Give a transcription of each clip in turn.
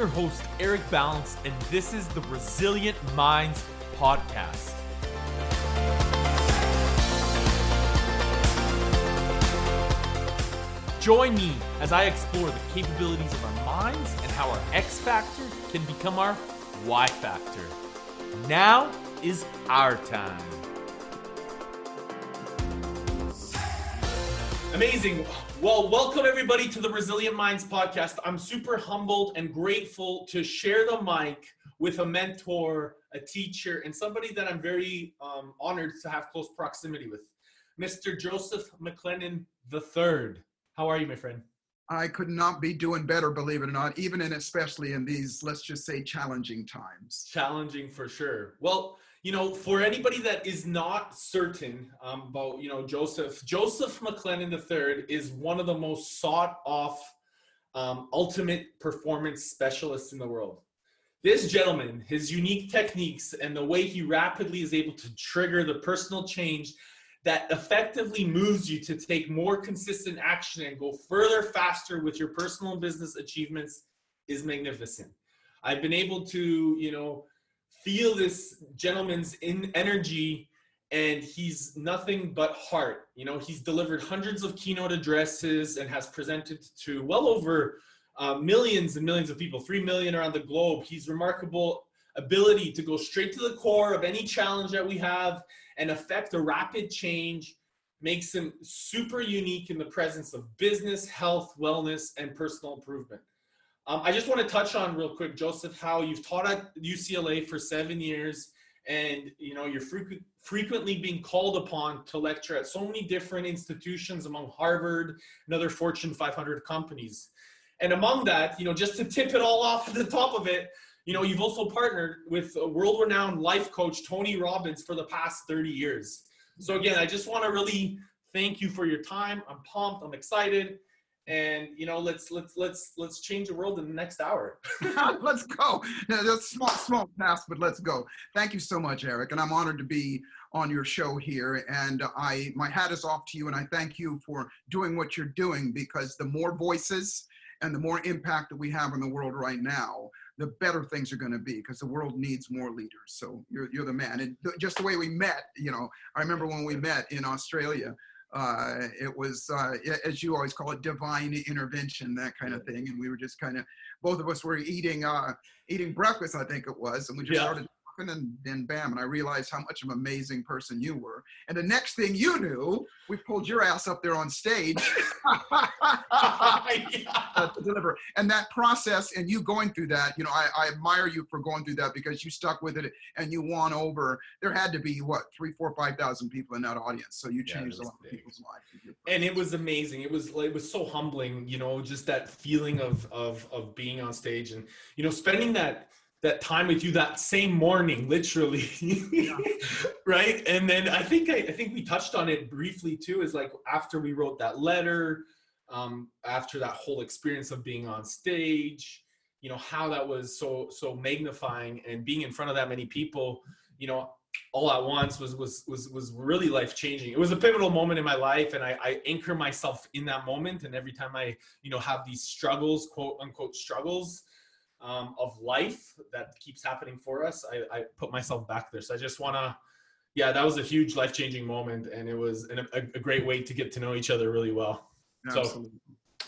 your host, Eric Balance, and this is the Resilient Minds Podcast. Join me as I explore the capabilities of our minds and how our X factor can become our Y factor. Now is our time. Amazing. Well, welcome everybody to the Resilient Minds podcast. I'm super humbled and grateful to share the mic with a mentor, a teacher, and somebody that I'm very um, honored to have close proximity with, Mr. Joseph McClendon III. How are you, my friend? I could not be doing better, believe it or not, even and especially in these, let's just say, challenging times. Challenging for sure. Well, you know, for anybody that is not certain um, about, you know, Joseph, Joseph McClendon III is one of the most sought off um, ultimate performance specialists in the world. This gentleman, his unique techniques and the way he rapidly is able to trigger the personal change that effectively moves you to take more consistent action and go further faster with your personal and business achievements is magnificent. I've been able to, you know, feel this gentleman's in energy and he's nothing but heart. You know, he's delivered hundreds of keynote addresses and has presented to well over uh, millions and millions of people, 3 million around the globe. He's remarkable ability to go straight to the core of any challenge that we have and affect a rapid change makes him super unique in the presence of business, health, wellness, and personal improvement. Um, I just want to touch on real quick, Joseph, how you've taught at UCLA for seven years, and you know you're frequent, frequently being called upon to lecture at so many different institutions among Harvard and other Fortune 500 companies. And among that, you know, just to tip it all off at the top of it, you know, you've also partnered with world-renowned life coach Tony Robbins for the past 30 years. So again, I just want to really thank you for your time. I'm pumped. I'm excited. And you know, let's let's let's let's change the world in the next hour. let's go. That's small small task, but let's go. Thank you so much, Eric, and I'm honored to be on your show here. And I my hat is off to you, and I thank you for doing what you're doing because the more voices and the more impact that we have in the world right now, the better things are going to be because the world needs more leaders. So you're, you're the man. And just the way we met, you know, I remember when we met in Australia, uh, it was, uh, as you always call it, divine intervention, that kind of thing. And we were just kind of, both of us were eating, uh, eating breakfast, I think it was. And we just yeah. started and then bam, and I realized how much of an amazing person you were. And the next thing you knew, we pulled your ass up there on stage uh, to deliver. And that process and you going through that, you know, I, I, admire you for going through that because you stuck with it and you won over. There had to be what three, four, five thousand people in that audience. So you changed yeah, a lot big. of people's lives. And it was amazing. It was like it was so humbling, you know, just that feeling of of of being on stage and you know spending that that time with you that same morning literally. Right? And then i think I, I, think we touched on it briefly too is like after we wrote that letter um, after that whole experience of being on stage you know how that was so so magnifying and being in front of that many people you know all at once was was was was really life changing it was a pivotal moment in my life and I, I anchor myself in that moment and every time i you know have these struggles quote unquote struggles um, of life that keeps happening for us, I, I put myself back there. So I just want to, yeah, that was a huge life changing moment, and it was an, a, a, great way to get to know each other really well. Absolutely. So,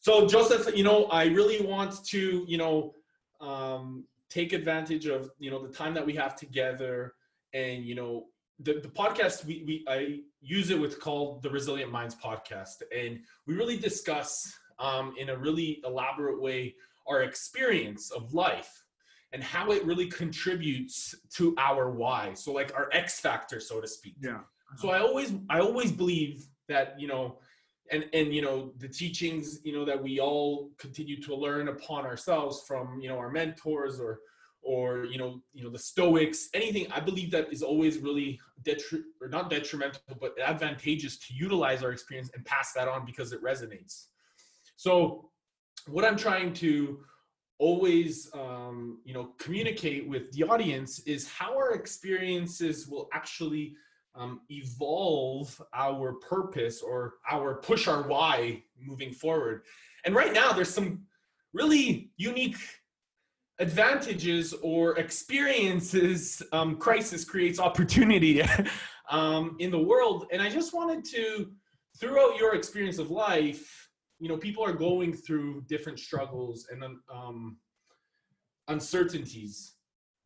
so Joseph, you know, I really want to, you know, um, take advantage of you know the time that we have together, and you know, the, the podcast we, we I use it with called the Resilient Minds podcast, and we really discuss um, in a really elaborate way our experience of life and how it really contributes to our why. So like our x factor so to speak. Yeah so i always i always believe that you know and and you know the teachings you know that we all continue to learn upon ourselves from you know our mentors or or you know you know the stoics anything i believe that is always really detri- or not detrimental but advantageous to utilize our experience and pass that on because it resonates. So what I'm trying to always um, you know communicate with the audience is how our experiences will actually um, evolve our purpose or our push our why moving forward and right now there's some really unique advantages or experiences um, crisis creates opportunity um, in the world. And I just wanted to, throughout your experience of life, you know, people are going through different struggles and um, uncertainties.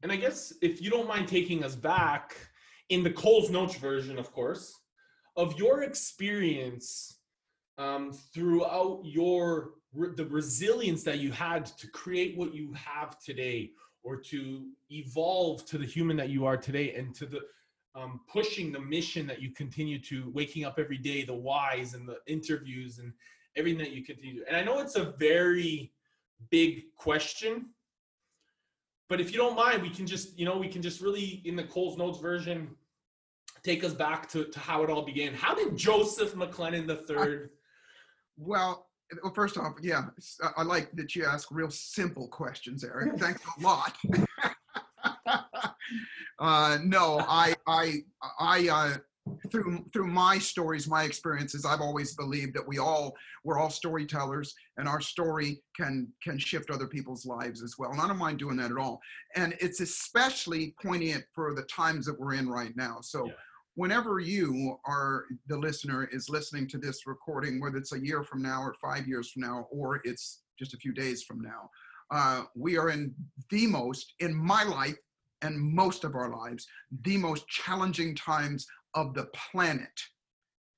And I guess if you don't mind taking us back in the Coles Notes version, of course, of your experience um, throughout your the resilience that you had to create what you have today or to evolve to the human that you are today and to the um, pushing the mission that you continue to waking up every day the whys and the interviews and everything that you continue and i know it's a very big question but if you don't mind we can just you know we can just really in the coles notes version take us back to, to how it all began how did joseph mcclendon the third well well, first off, yeah, I like that you ask real simple questions, Eric. Thanks a lot. uh, no, I, I, I, uh, through through my stories, my experiences, I've always believed that we all we're all storytellers, and our story can can shift other people's lives as well. And I don't mind doing that at all. And it's especially poignant for the times that we're in right now. So. Yeah whenever you are the listener is listening to this recording, whether it's a year from now or five years from now, or it's just a few days from now, uh, we are in the most, in my life and most of our lives, the most challenging times of the planet.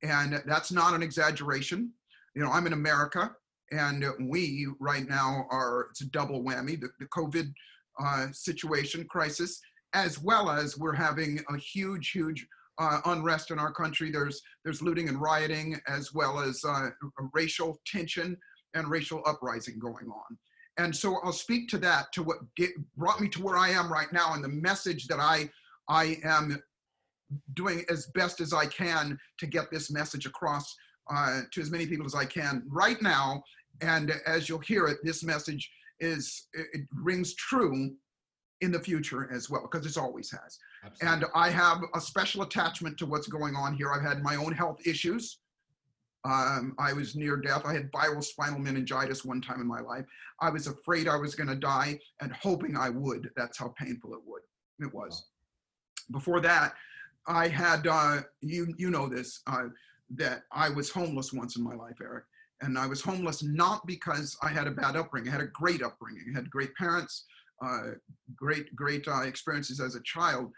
And that's not an exaggeration. You know, I'm in America, and we right now are, it's a double whammy the, the COVID uh, situation, crisis, as well as we're having a huge, huge uh, unrest in our country. There's there's looting and rioting, as well as uh, racial tension and racial uprising going on. And so I'll speak to that, to what get, brought me to where I am right now, and the message that I I am doing as best as I can to get this message across uh, to as many people as I can right now. And as you'll hear it, this message is it rings true in the future as well, because it always has. Absolutely. And I have a special attachment to what's going on here. I've had my own health issues. Um, I was near death. I had viral spinal meningitis one time in my life. I was afraid I was going to die and hoping I would. That's how painful it would. It was. Wow. Before that, I had uh, you you know this uh, that I was homeless once in my life, Eric. And I was homeless not because I had a bad upbringing. I had a great upbringing. I had great parents, uh, great great uh, experiences as a child.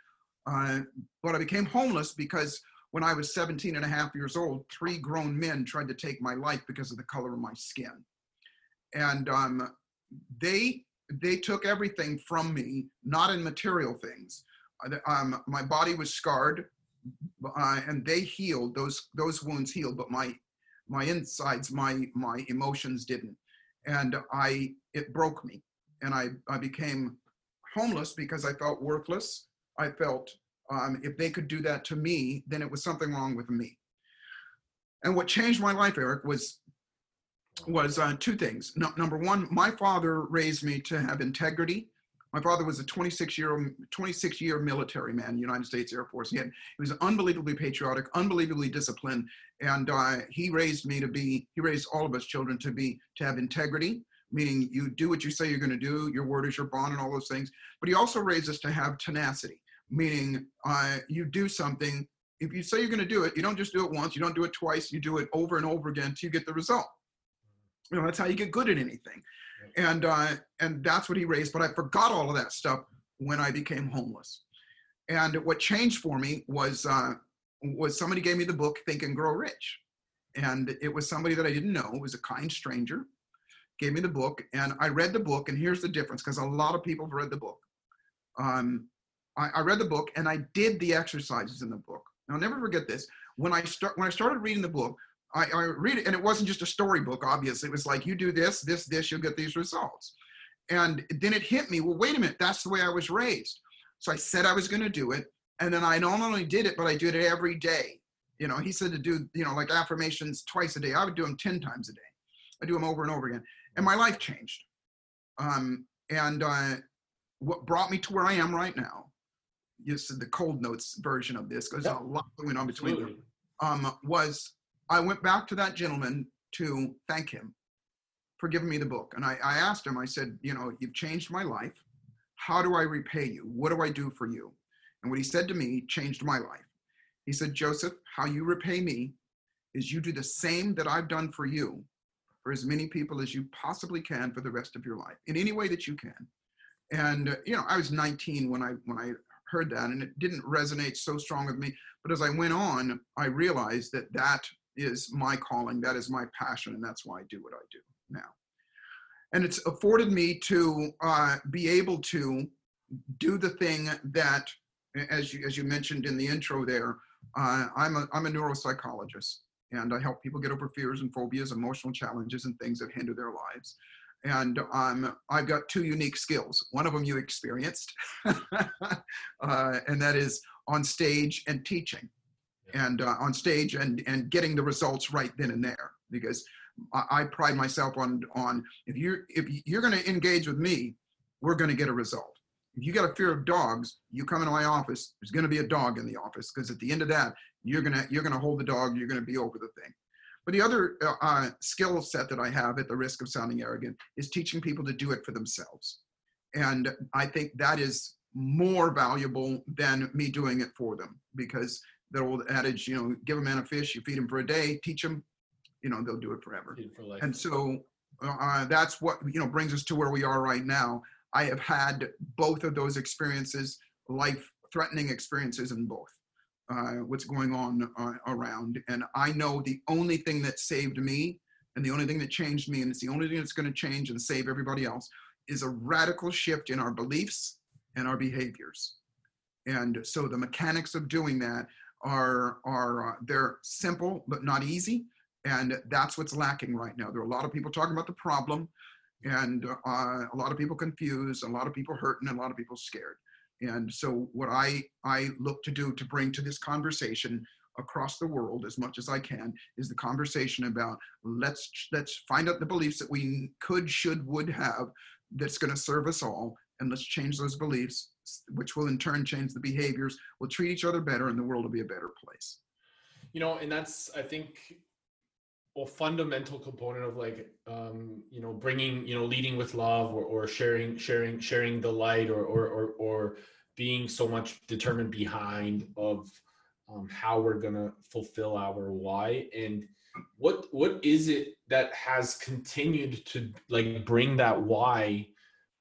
Uh, but I became homeless because when I was 17 and a half years old, three grown men tried to take my life because of the color of my skin. And um, they, they took everything from me, not in material things. Um, my body was scarred uh, and they healed, those, those wounds healed, but my, my insides, my, my emotions didn't. And I, it broke me. And I, I became homeless because I felt worthless I felt um, if they could do that to me, then it was something wrong with me. And what changed my life, Eric, was was uh, two things. No, number one, my father raised me to have integrity. My father was a 26 year 26 year military man, United States Air Force. He had he was unbelievably patriotic, unbelievably disciplined, and uh, he raised me to be. He raised all of us children to be to have integrity, meaning you do what you say you're going to do. Your word is your bond, and all those things. But he also raised us to have tenacity meaning uh, you do something. If you say you're going to do it, you don't just do it once, you don't do it twice, you do it over and over again until you get the result. You know, that's how you get good at anything. And uh, and that's what he raised. But I forgot all of that stuff when I became homeless. And what changed for me was uh, was somebody gave me the book Think and Grow Rich, and it was somebody that I didn't know. It was a kind stranger, gave me the book, and I read the book. And here's the difference, because a lot of people have read the book. Um, I, I read the book and I did the exercises in the book. Now, I'll never forget this. When I start when I started reading the book, I, I read it, and it wasn't just a storybook. Obviously, it was like you do this, this, this, you'll get these results. And then it hit me. Well, wait a minute. That's the way I was raised. So I said I was going to do it, and then I not only did it, but I did it every day. You know, he said to do you know like affirmations twice a day. I would do them ten times a day. I do them over and over again, and my life changed. Um, and uh, what brought me to where I am right now just the cold notes version of this because yep. a lot going on between them, um, was I went back to that gentleman to thank him for giving me the book. And I, I asked him, I said, you know, you've changed my life. How do I repay you? What do I do for you? And what he said to me changed my life. He said, Joseph, how you repay me is you do the same that I've done for you for as many people as you possibly can for the rest of your life in any way that you can. And uh, you know, I was 19 when I when I heard that, and it didn't resonate so strong with me. But as I went on, I realized that that is my calling, that is my passion, and that's why I do what I do now. And it's afforded me to uh, be able to do the thing that, as you as you mentioned in the intro there, uh, I'm a I'm a neuropsychologist, and I help people get over fears and phobias, emotional challenges, and things that hinder their lives. And um, I've got two unique skills. One of them you experienced, uh, and that is on stage and teaching, and uh, on stage and and getting the results right then and there. Because I, I pride myself on on if you're if you're going to engage with me, we're going to get a result. If you got a fear of dogs, you come into my office. There's going to be a dog in the office because at the end of that, you're gonna you're gonna hold the dog. You're gonna be over the thing. But the other uh, uh, skill set that I have, at the risk of sounding arrogant, is teaching people to do it for themselves. And I think that is more valuable than me doing it for them because the old adage, you know, give a man a fish, you feed him for a day, teach him, you know, they'll do it forever. For and so uh, that's what, you know, brings us to where we are right now. I have had both of those experiences, life threatening experiences in both uh, what's going on uh, around. And I know the only thing that saved me and the only thing that changed me, and it's the only thing that's going to change and save everybody else, is a radical shift in our beliefs and our behaviors. And so the mechanics of doing that are are uh, they're simple but not easy, and that's what's lacking right now. There are a lot of people talking about the problem, and uh, a lot of people confused, a lot of people hurting, a lot of people scared. And so what I, I look to do to bring to this conversation across the world as much as I can is the conversation about let's let's find out the beliefs that we could, should, would have that's going to serve us all, and let's change those beliefs, which will in turn change the behaviors. We'll treat each other better, and the world will be a better place. You know, and that's I think a fundamental component of like um, you know bringing you know leading with love or, or sharing sharing sharing the light or or or, or being so much determined behind of um, how we're gonna fulfill our why and what what is it that has continued to like bring that why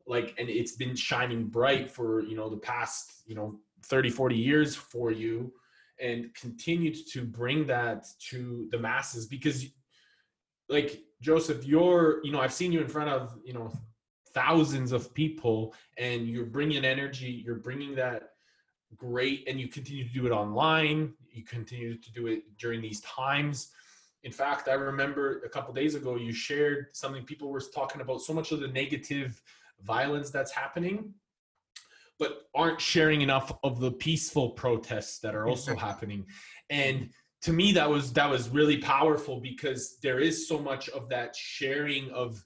like and it's been shining bright for you know the past you know 30 40 years for you and continued to bring that to the masses because like Joseph, you're, you know, I've seen you in front of, you know, thousands of people and you're bringing energy, you're bringing that great, and you continue to do it online. You continue to do it during these times. In fact, I remember a couple days ago, you shared something people were talking about so much of the negative violence that's happening, but aren't sharing enough of the peaceful protests that are also happening. And to me that was that was really powerful because there is so much of that sharing of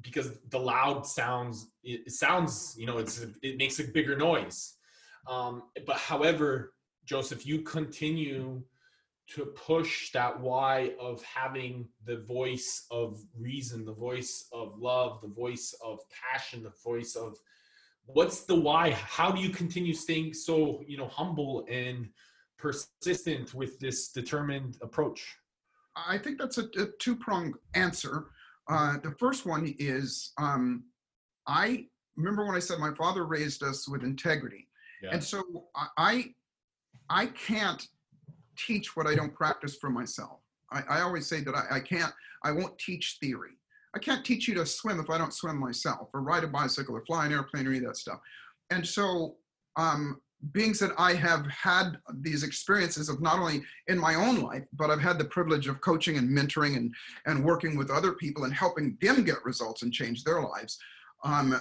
because the loud sounds it sounds you know it's it makes a bigger noise um, but however joseph you continue to push that why of having the voice of reason the voice of love the voice of passion the voice of what's the why how do you continue staying so you know humble and persistent with this determined approach? I think that's a, a two pronged answer. Uh, the first one is um, I remember when I said my father raised us with integrity. Yeah. And so I, I can't teach what I don't practice for myself. I, I always say that I, I can't, I won't teach theory. I can't teach you to swim if I don't swim myself, or ride a bicycle, or fly an airplane, or any of that stuff. And so um, being said, I have had these experiences of not only in my own life, but I've had the privilege of coaching and mentoring and, and working with other people and helping them get results and change their lives. Um,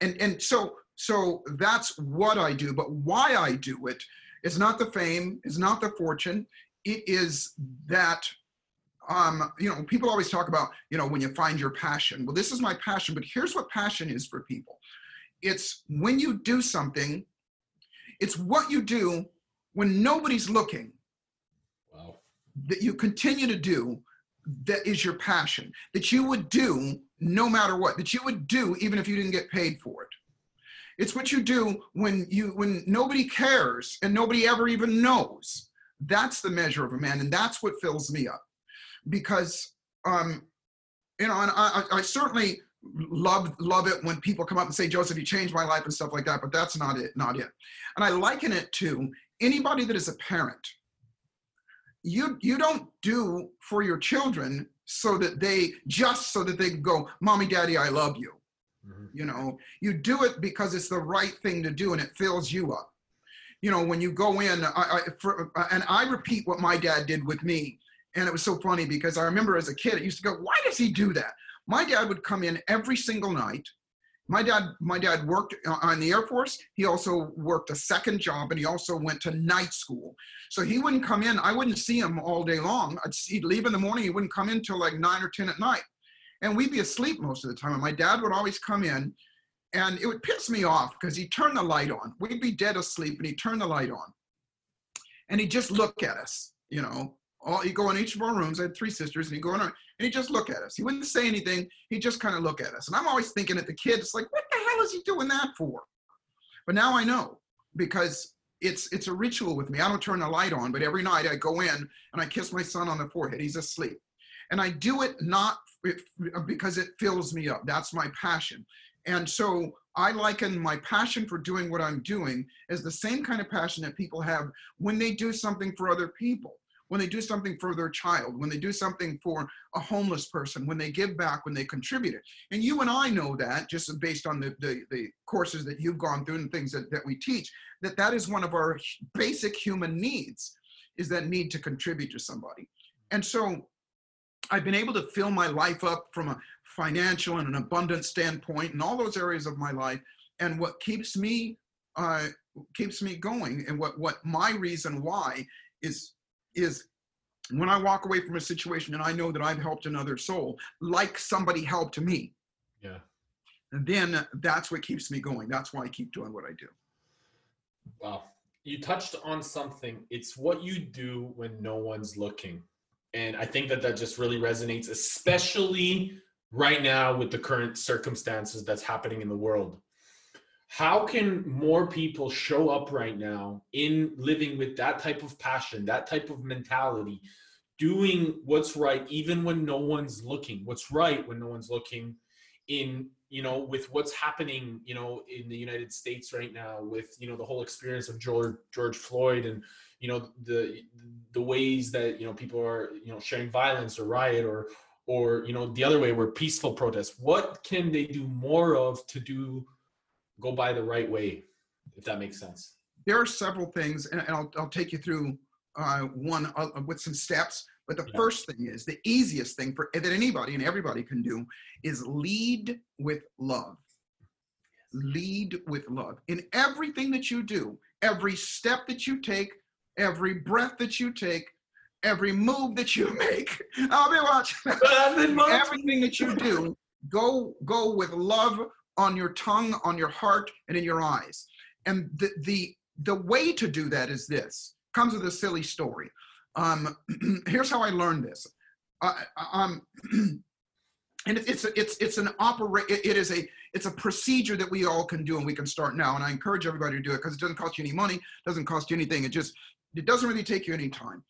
and, and so, so that's what I do, but why I do it is not the fame, it's not the fortune. It is that, um, you know, people always talk about, you know, when you find your passion. Well, this is my passion, but here's what passion is for people. It's when you do something it's what you do when nobody's looking. Wow. That you continue to do that is your passion, that you would do no matter what, that you would do even if you didn't get paid for it. It's what you do when you when nobody cares and nobody ever even knows. That's the measure of a man, and that's what fills me up. Because um, you know, and I, I certainly love love it when people come up and say, Joseph, you changed my life and stuff like that, but that's not it, not it. And I liken it to anybody that is a parent. You you don't do for your children so that they just so that they go, Mommy, Daddy, I love you. Mm-hmm. You know, you do it because it's the right thing to do and it fills you up. You know, when you go in, I, I for, and I repeat what my dad did with me. And it was so funny because I remember as a kid, it used to go, why does he do that? My dad would come in every single night. My dad, my dad worked on the Air Force. He also worked a second job, and he also went to night school. So he wouldn't come in. I wouldn't see him all day long. I'd he'd leave in the morning. He wouldn't come in till like nine or ten at night and we'd be asleep most of the time. And my dad would always come in, and it would piss me off because he'd turn the light on. We'd be dead asleep, and he'd turn the light on, and he'd just look at us. You know, all he'd go in each of our rooms. I had three sisters, and he'd go in and he'd just look at us. He wouldn't say anything. He'd just kind of look at us. And I'm always thinking at the kids, like, what the hell is he doing that for? But now I know because it's it's a ritual with me. I don't turn the light on, but every night I go in and I kiss my son on the forehead. He's asleep. And I do it not because it fills me up. That's my passion. And so I liken my passion for doing what I'm doing as the same kind of passion that people have when they do something for other people, when they do something for their child, when they do something for a homeless person, when they give back, when they contribute it. And you and I know that just based on the, the, the courses that you've gone through and things that, that we teach, that that is one of our basic human needs is that need to contribute to somebody. And so I've been able to fill my life up from a financial and an abundant standpoint in all those areas of my life. And what keeps me uh, keeps me going, and what what my reason why is is when I walk away from a situation and I know that I've helped another soul, like somebody helped me. Yeah. And then that's what keeps me going. That's why I keep doing what I do. Wow. You touched on something. It's what you do when no one's looking. And I think that that just really resonates, especially right now with the current circumstances that's happening in the world. How can more people show up right now in living with that type of passion, that type of mentality, doing what's right even when no one's looking? What's right when no one's looking in you know with what's happening you know in the united states right now with you know the whole experience of george george floyd and you know the the ways that you know people are you know sharing violence or riot or or you know the other way where peaceful protests what can they do more of to do go by the right way if that makes sense? There are several things and i'll, I'll take you through uh, one uh, with some steps but the yeah. first thing is the easiest thing for that anybody and everybody can do is lead with love. Lead with love. In everything that you do every step that you take every breath that you take, every move that you make. I'll be watching. Everything that you do, go go with love on your tongue, on your heart, and in your eyes. And the the the way to do that is this. Comes with a silly story. Um, here's how I learned this. I, um, and it's it's it's an operate. It is a it's a procedure that we all can do, and we can start now. And I encourage everybody to do it because it doesn't cost you any money, doesn't cost you anything. It just it doesn't really take you any time.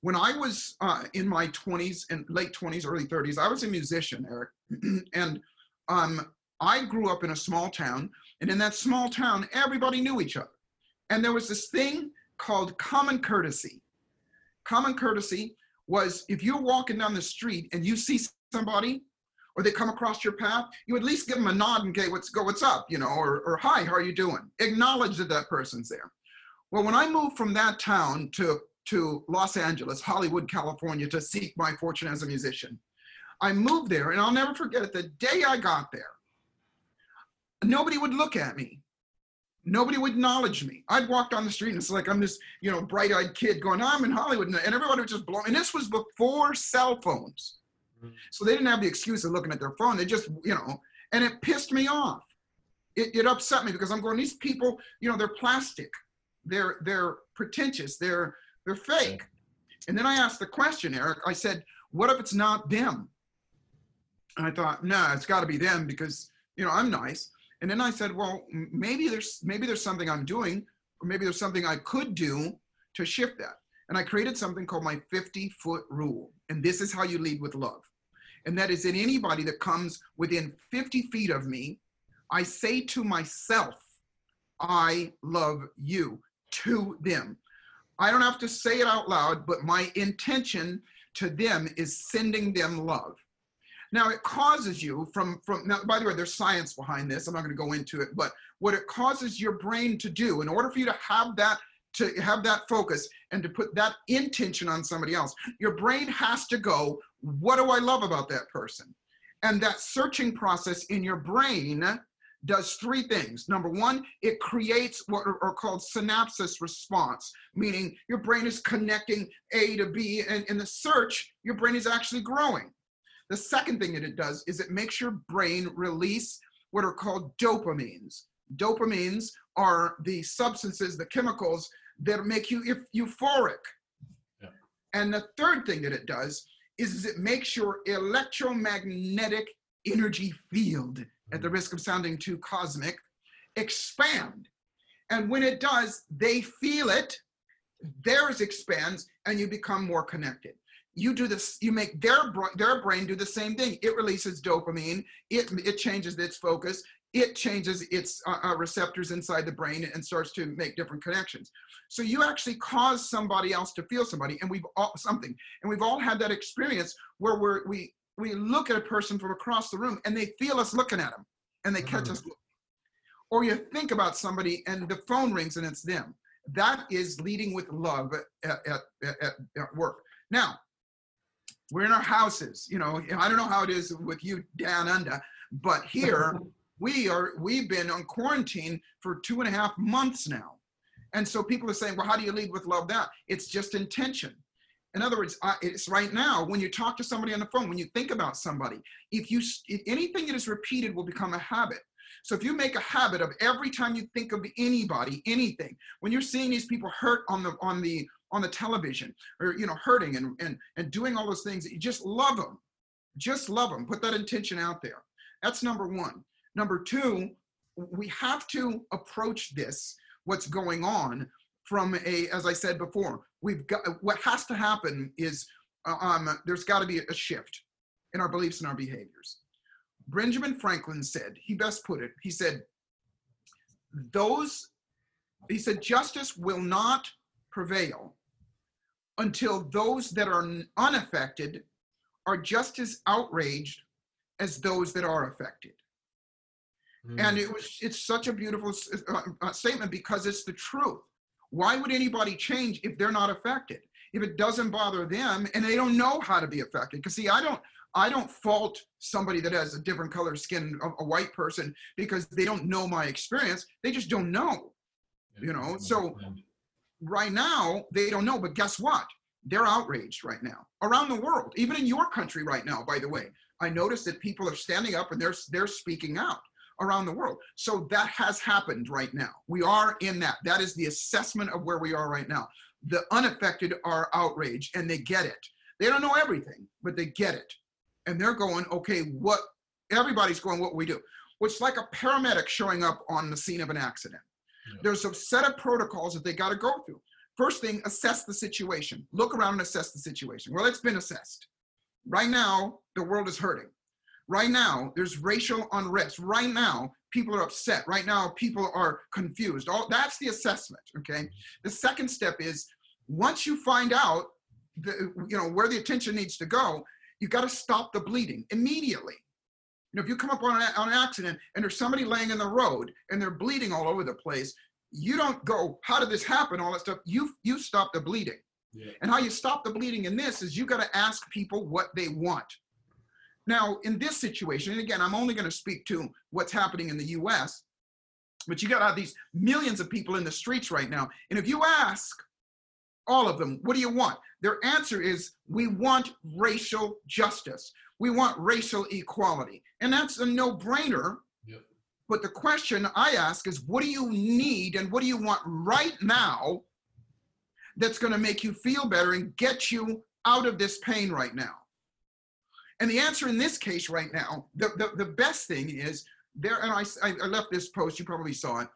When I was uh, in my 20s and late 20s, early 30s, I was a musician, Eric, and um, I grew up in a small town, and in that small town, everybody knew each other, and there was this thing called common courtesy. Common courtesy was if you're walking down the street and you see somebody or they come across your path, you at least give them a nod and say, what's go, what's up, you know, or, or hi, how are you doing? Acknowledge that that person's there. Well, when I moved from that town to, to Los Angeles, Hollywood, California, to seek my fortune as a musician, I moved there, and I'll never forget it. The day I got there, nobody would look at me. Nobody would acknowledge me. I'd walk down the street, and it's like I'm this, you know, bright-eyed kid going, "I'm in Hollywood," and everybody would just blow. And this was before cell phones, mm-hmm. so they didn't have the excuse of looking at their phone. They just, you know, and it pissed me off. It, it upset me because I'm going, these people, you know, they're plastic they're they're pretentious they're they're fake And then I asked the question, Eric. I said, what if it's not them? And I thought, no, nah, it's got to be them because you know I'm nice. And then I said, well, maybe there's maybe there's something I'm doing, or maybe there's something I could do to shift that. And I created something called my 50 foot rule. And this is how you lead with love. And that is that anybody that comes within 50 feet of me, I say to myself, I love you to them. I don't have to say it out loud, but my intention to them is sending them love. Now it causes you from from now. By the way, there's science behind this. I'm not going to go into it, but what it causes your brain to do in order for you to have that to have that focus and to put that intention on somebody else, your brain has to go, what do I love about that person? And that searching process in your brain does three things. Number one, it creates what are, called synapses response, meaning your brain is connecting A to B, and in the search, your brain is actually growing. The second thing that it does is it makes your brain release what are called dopamines. Dopamines are the substances, the chemicals that make you euphoric. Yeah. And the third thing that it does is, is it makes your electromagnetic energy field, at the risk of sounding too cosmic, expand. And when it does, they feel it, theirs expands, and you become more connected. You do this you make their their brain do the same thing. It releases dopamine it it changes its focus it changes its uh, uh, receptors inside the brain and starts to make different connections. So you actually cause somebody else to feel somebody and we've all something. And we've all had that experience where we're we we look at a person from across the room and they feel us looking at them and they catch mm-hmm. us or you think about somebody and the phone rings and it's them that is leading with love at, at, at, at work now we're in our houses. You know, I don't know how it is with you down under, but here we are. We've been on quarantine for two and a half months now, and so people are saying, "Well, how do you lead with love?" That it's just intention. In other words, it's right now when you talk to somebody on the phone, when you think about somebody, if you if anything that is repeated will become a habit. So if you make a habit of every time you think of anybody, anything, when you're seeing these people hurt on the on the on the television or you know hurting and and and doing all those things you just love them just love them put that intention out there. That's number one. Number two we have to approach this what's going on from a as i said before we've got what has to happen is uh, um, there's got to be a shift in our beliefs and our behaviors benjamin franklin said he best put it he said those he said justice will not prevail until those that are unaffected are just as outraged as those that are affected. Mm. And it was it's such a beautiful uh, uh, statement because it's the truth. Why would anybody change if they're not affected? If it doesn't bother them and they don't know how to be affected. Because see, I don't I don't fault somebody that has a different color skin, a, a white person, because they don't know my experience. They just don't know. You know, so right now they don't know but guess what they're outraged right now around the world even in your country right now by the way i notice that people are standing up and they're they're speaking out around the world so that has happened right now we are in that that is the assessment of where we are right now the unaffected are outraged and they get it they don't know everything but they get it and they're going okay what everybody's going what we do it's like a paramedic showing up on the scene of an accident there's a set of protocols that they got to go through. First thing, assess the situation. Look around and assess the situation. Well, it's been assessed. Right now, the world is hurting. Right now, there's racial unrest. Right now, people are upset. Right now, people are confused. All that's the assessment. Okay. The second step is once you find out the, you know where the attention needs to go, you got to stop the bleeding immediately. You know, if you come up on an, on an accident and there's somebody laying in the road and they're bleeding all over the place, you don't go, how did this happen? All that stuff. You you stop the bleeding. Yeah. And how you stop the bleeding in this is you got to ask people what they want. Now, in this situation, and again, I'm only going to speak to what's happening in the US, but you got these millions of people in the streets right now. And if you ask all of them, what do you want? Their answer is, we want racial justice. We want racial equality. And that's a no brainer. Yep. But the question I ask is what do you need and what do you want right now that's going to make you feel better and get you out of this pain right now? And the answer in this case right now, the, the, the best thing is there, and I, I left this post, you probably saw it,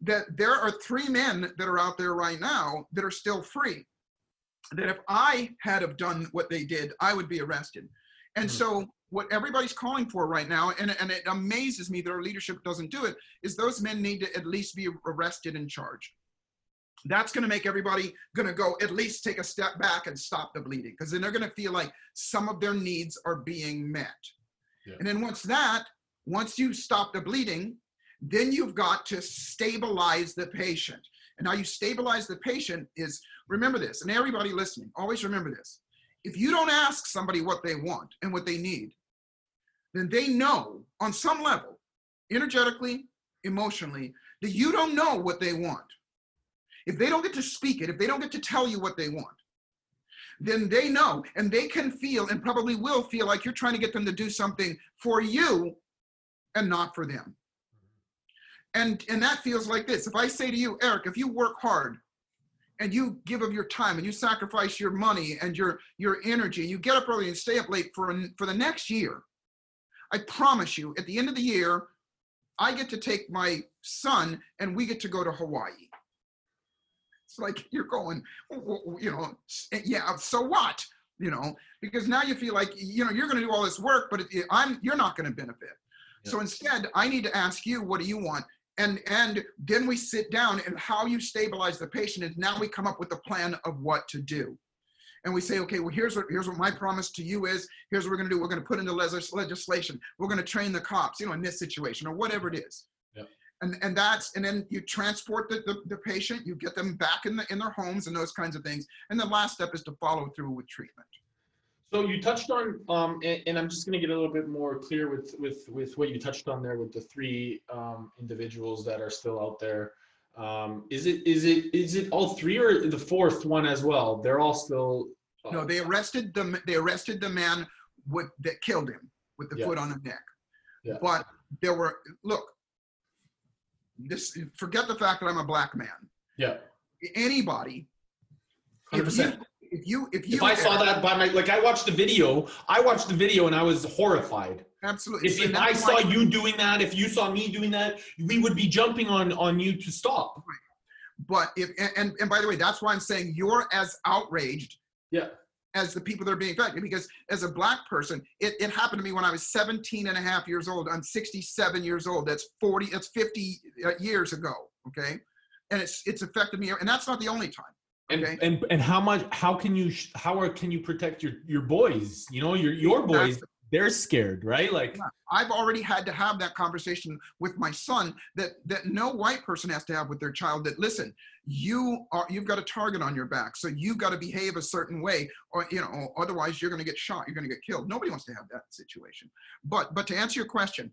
that there are three men that are out there right now that are still free. That if I had have done what they did, I would be arrested. And Mhm. so what everybody's calling for right now, and, and it amazes me that our leadership doesn't do it, is those men need to at least be arrested and charged. That's going to make everybody going to go at least take a step back and stop the bleeding because then they're going to feel like some of their needs are being met. Yeah. And then once that, once you stop the bleeding, then you've got to stabilize the patient. And how you stabilize the patient is remember this, and everybody listening, always remember this. If you don't ask somebody what they want and what they need, then they know on some level, energetically, emotionally, that you don't know what they want. If they don't get to speak it, if they don't get to tell you what they want, then they know and they can feel and probably will feel like you're trying to get them to do something for you and not for them. And and that feels like this. If I say to you, Eric, if you work hard and you give of your time and you sacrifice your money and your your energy and you get up early and stay up late for for the next year, I promise you, at the end of the year, I get to take my son and we get to go to Hawaii. It's like you're going, you know, eh, yeah. So what? You know, because now you feel like you know you're going to do all this work, but I'm you're not going to benefit. So instead, I need to ask you, what do you want? And and then we sit down and how you stabilize the patient, and now we come up with a plan of what to do. And we say, okay, well, here's what here's what my promise to you is. Here's what we're going to do. We're going to put into legis- legislation. We're going to train the cops, you know, in this situation or whatever it is. And and that's and then you transport the, the, the patient, you get them back in the in their homes and those kinds of things. And the last step is to follow through with treatment. So you touched on, um, and, and I'm just going to get a little bit more clear with with with what you touched on there with the three um, individuals that are still out there. Um, is it is it is it all three or the fourth one as well? They're all still. uh, No, they arrested the they arrested the man with that killed him with the Yeah. foot on the neck. Yeah. But there were look. This forget the fact that I'm a black man. Yeah, Anybody, hundred if you if you if you If I saw that by my like, I watched the video. I watched the video and I was horrified. absolutely. If, So if I saw you doing that, if you saw me doing that, we would be jumping on on you to stop. Right. but if and and by the way, that's why I'm saying you're as outraged Yeah. As the people that are being affected because as a black person it, it happened to me when i was 17 and a half years old i'm 67 years old that's 40 that's 50 uh, years ago okay and it's it's affected me and that's not the only time And, Okay. and and how much how can you how are, can you protect your your boys you know your your boys. They're scared right? Like i've already had to have that conversation with my son that that no white person has to have with their child that listen you are you've got a target on your back so you've got to behave a certain way or you know otherwise you're going to get shot you're going to get killed. Nobody wants to have that situation. But but to answer your question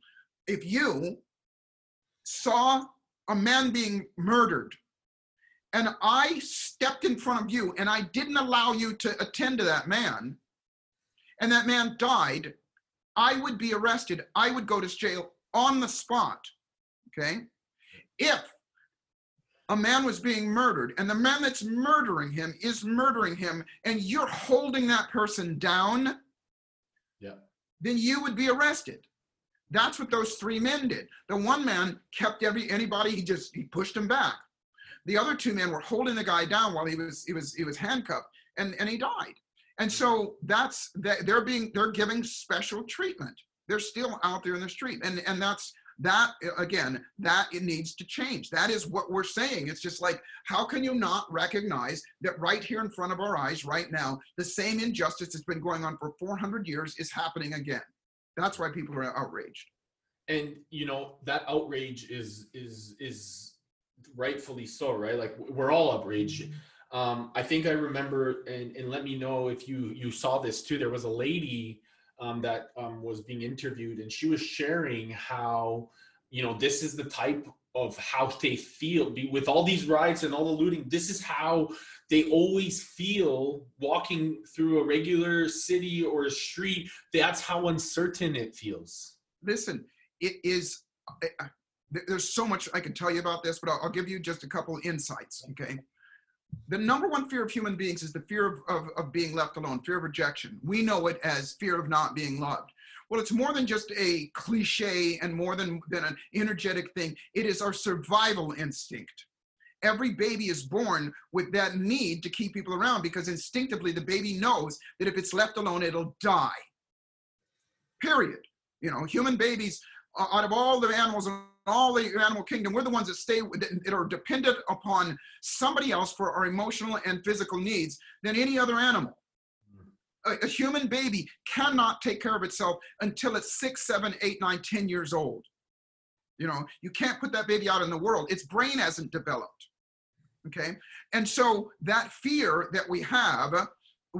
if you saw a man being murdered and i stepped in front of you and i didn't allow you to attend to that man and that man died I would be arrested. I would go to jail on the spot. Okay. If a man was being murdered and the man that's murdering him is murdering him and you're holding that person down, Yeah. then you would be arrested. That's what those three men did. The one man kept every anybody, he just he pushed him back. The other two men were holding the guy down while he was he was he was handcuffed and, and he died. And so that's that they're being they're giving special treatment. They're still out there in the street. And and that's that again, that it needs to change. That is what we're saying. It's just like, how can you not recognize that right here in front of our eyes, right now, the same injustice that's been going on for 400 years is happening again? That's why people are outraged. and you know that outrage is is is rightfully so right like we're all outraged um i think i remember and and let me know if you you saw this too. There was a lady um that um was being interviewed and she was sharing how you know this is the type of how they feel. With all these riots and all the looting this is how they always feel walking through a regular city or a street. That's how uncertain it feels. Listen, it is, uh, there- there's so much I can tell you about this, but I'll, I'll give you just a couple insights, okay? The number one fear of human beings is the fear of, of, of being left alone, fear of rejection. We know it as fear of not being loved. Well, it's more than just a cliche and more than, than an energetic thing. It is our survival instinct. Every baby is born with that need to keep people around because instinctively the baby knows that if it's left alone, it'll die. Period. You know, human babies, out of all the animals all the animal kingdom, we're the ones that stay that are dependent upon somebody else for our emotional and physical needs than any other animal a, a, human baby cannot take care of itself until it's six, seven, eight, nine, ten years old. You know, you can't put that baby out in the world. Its brain hasn't developed. Okay. And so that fear that we have,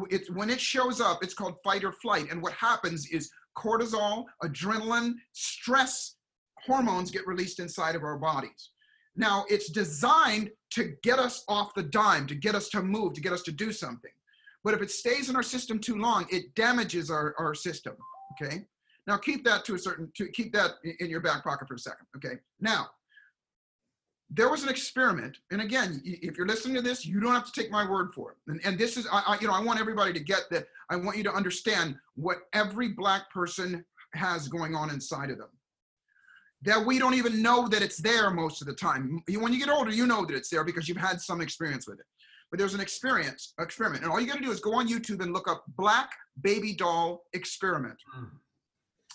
it's when it shows up, it's called fight or flight. And what happens is cortisol, adrenaline, stress hormones get released inside of our bodies. Now, it's designed to get us off the dime, to get us to move, to get us to do something. But if it stays in our system too long, it damages our, our system. Okay. Now keep that to a certain to keep that in your back pocket for a second. Okay. Now, there was an experiment, and again, if you're listening to this, you don't have to take my word for it. And, and this is, I, I, you know, I want everybody to get that. I want you to understand what every black person has going on inside of them. That we don't even know that it's there most of the time. When you get older, you know that it's there because you've had some experience with it but there's an experience experiment, and all you got to do is go on YouTube and look up Black Baby Doll Experiment. Mm.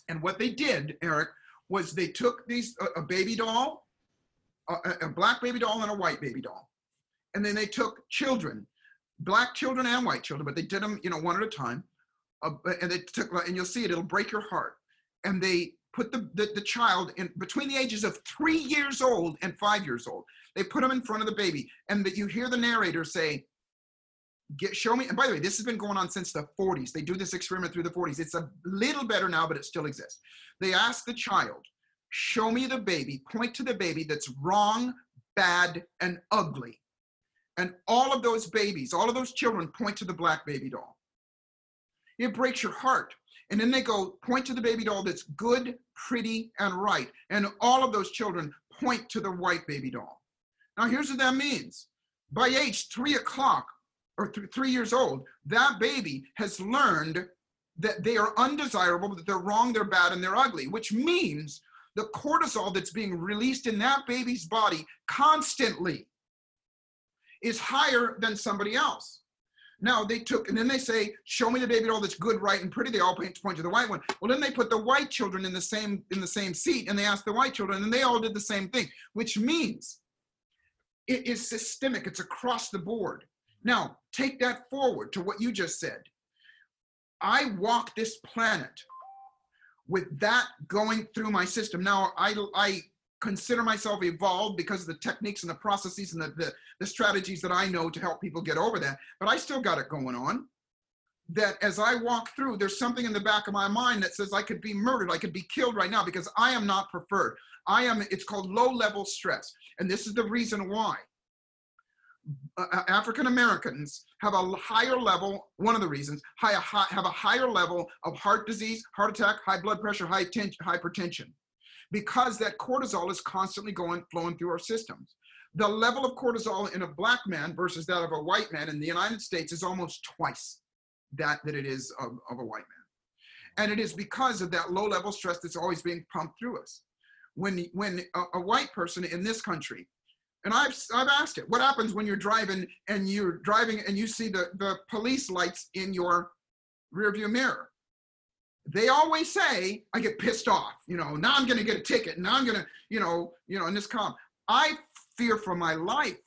And what they did, Eric, was they took these a, a baby doll, a, a black baby doll, and a white baby doll, and then they took children, black children and white children, but they did them, you know, one at a time, uh, and they took, and you'll see it, it'll break your heart, and they put the, the, the child in between the ages of three years old and five years old. They put them in front of the baby, and that you hear the narrator say, "Get show me." And by the way, this has been going on since the 40s. They do this experiment through the 40s. It's a little better now, but it still exists. They ask the child, "Show me the baby." Point to the baby that's wrong, bad, and ugly. And all of those babies, all of those children point to the black baby doll. It breaks your heart. And then they go point to the baby doll that's good, pretty, and right. And all of those children point to the white baby doll. Now, here's what that means. By age three o'clock or th- three years old, that baby has learned that they are undesirable, that they're wrong, they're bad, and they're ugly, which means the cortisol that's being released in that baby's body constantly is higher than somebody else. Now they took, and then they say, "Show me the baby doll that's good, right, and pretty." They all point, point to the white one. Well, then they put the white children in the same in the same seat, and they asked the white children, and they all did the same thing, which means it is systemic, it's across the board. Now, take that forward to what you just said. I walk this planet with that going through my system. Now, I, I consider myself evolved because of the techniques and the processes and the, the, the strategies that I know to help people get over that, but I still got it going on. That as I walk through, there's something in the back of my mind that says I could be murdered, I could be killed right now because I am not preferred. I am, it's called low level stress. And this is the reason why. Uh, African Americans have a higher level, one of the reasons, high, high, have a higher level of heart disease, heart attack, high blood pressure, high ten, hypertension, because that cortisol is constantly going, flowing through our systems. The level of cortisol in a black man versus that of a white man in the United States is almost twice that that it is of, of a white man. And it is because of that low level stress that's always being pumped through us when when a, a white person in this country and I've, I've asked it, what happens when you're driving and you're driving and you see the, the police lights in your rearview mirror? They always say, I get pissed off, you know, now I'm gonna get a ticket, now I'm gonna, you know, you know, in this calm. I fear for my life.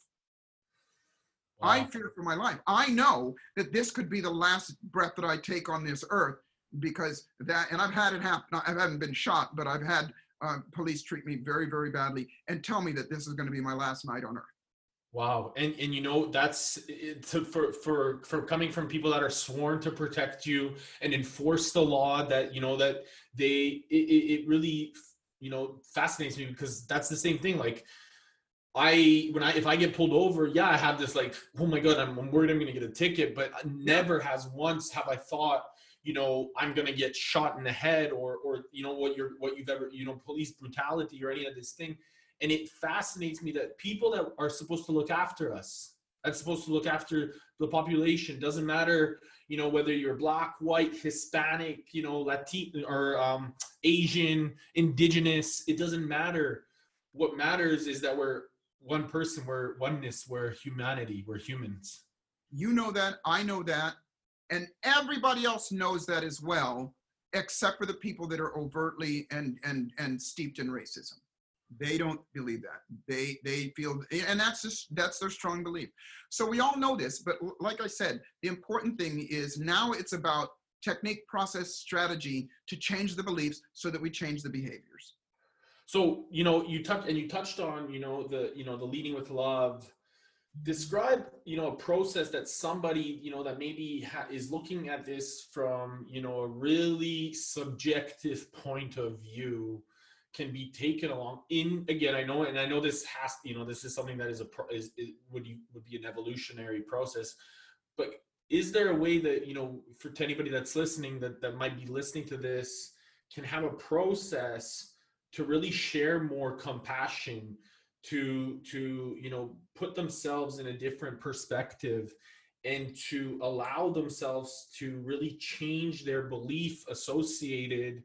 Wow. I fear for my life. I know that this could be the last breath that I take on this earth because that, and I've had it happen. I haven't been shot, but I've had uh, police treat me very, very badly and tell me that this is going to be my last night on earth. Wow, and and you know that's to, for for for coming from people that are sworn to protect you and enforce the law. That you know that they it, it really you know fascinates me because that's the same thing. Like I when I if I get pulled over, yeah, I have this like oh my god, I'm, I'm worried I'm going to get a ticket, but never has once have I thought you know i'm going to get shot in the head or or you know what you're what you've ever you know police brutality or any of this thing and it fascinates me that people that are supposed to look after us that's supposed to look after the population. Doesn't matter, you know, whether you're black, white, Hispanic, you know, Latin or um, Asian, indigenous. It doesn't matter. What matters is that we're one person, we're oneness, we're humanity, we're humans. You know that, I know that, and everybody else knows that as well, except for the people that are overtly and and and steeped in racism. They don't believe that. They they feel, and that's just that's their strong belief. So we all know this, but like I said, the important thing is now it's about technique, process, strategy to change the beliefs so that we change the behaviors. So you know, you touched and you touched on you know the you know the leading with love. Describe you know a process that somebody you know that maybe ha- is looking at this from you know a really subjective point of view can be taken along in again i know and i know this has you know this is something that is a pro, is, is would you would be an evolutionary process but is there a way that you know for to anybody that's listening that that might be listening to this can have a process to really share more compassion to to you know put themselves in a different perspective and to allow themselves to really change their belief associated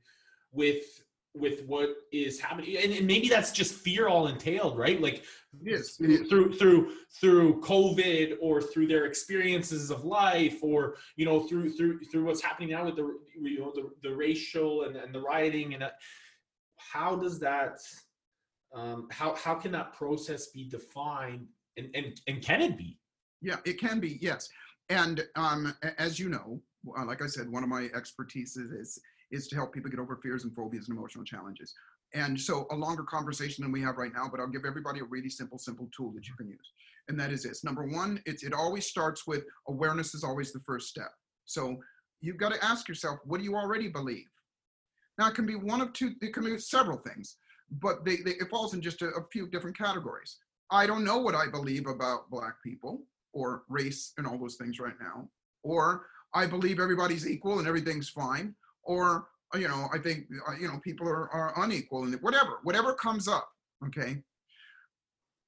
with with what is happening. And, and, maybe that's just fear all entailed right? Like yes through through through covid or through their experiences of life or you know through through through what's happening now with the you know the, the racial and, and the rioting and uh, how does that um how how can that process be defined and and, and can it be? Yeah it can be yes. And um as you know uh, like i said one of my expertise is is to help people get over fears and phobias and emotional challenges. And so a longer conversation than we have right now, but I'll give everybody a really simple, simple tool that you can use. And that is this. Number one, it's, it always starts with awareness is always the first step. So you've got to ask yourself, what do you already believe? Now it can be one of two, it can be several things, but they, they, it falls in just a, a few different categories. I don't know what I believe about black people or race and all those things right now. Or I believe everybody's equal and everything's fine or uh, you know i think uh, you know people are, are unequal and whatever whatever comes up okay?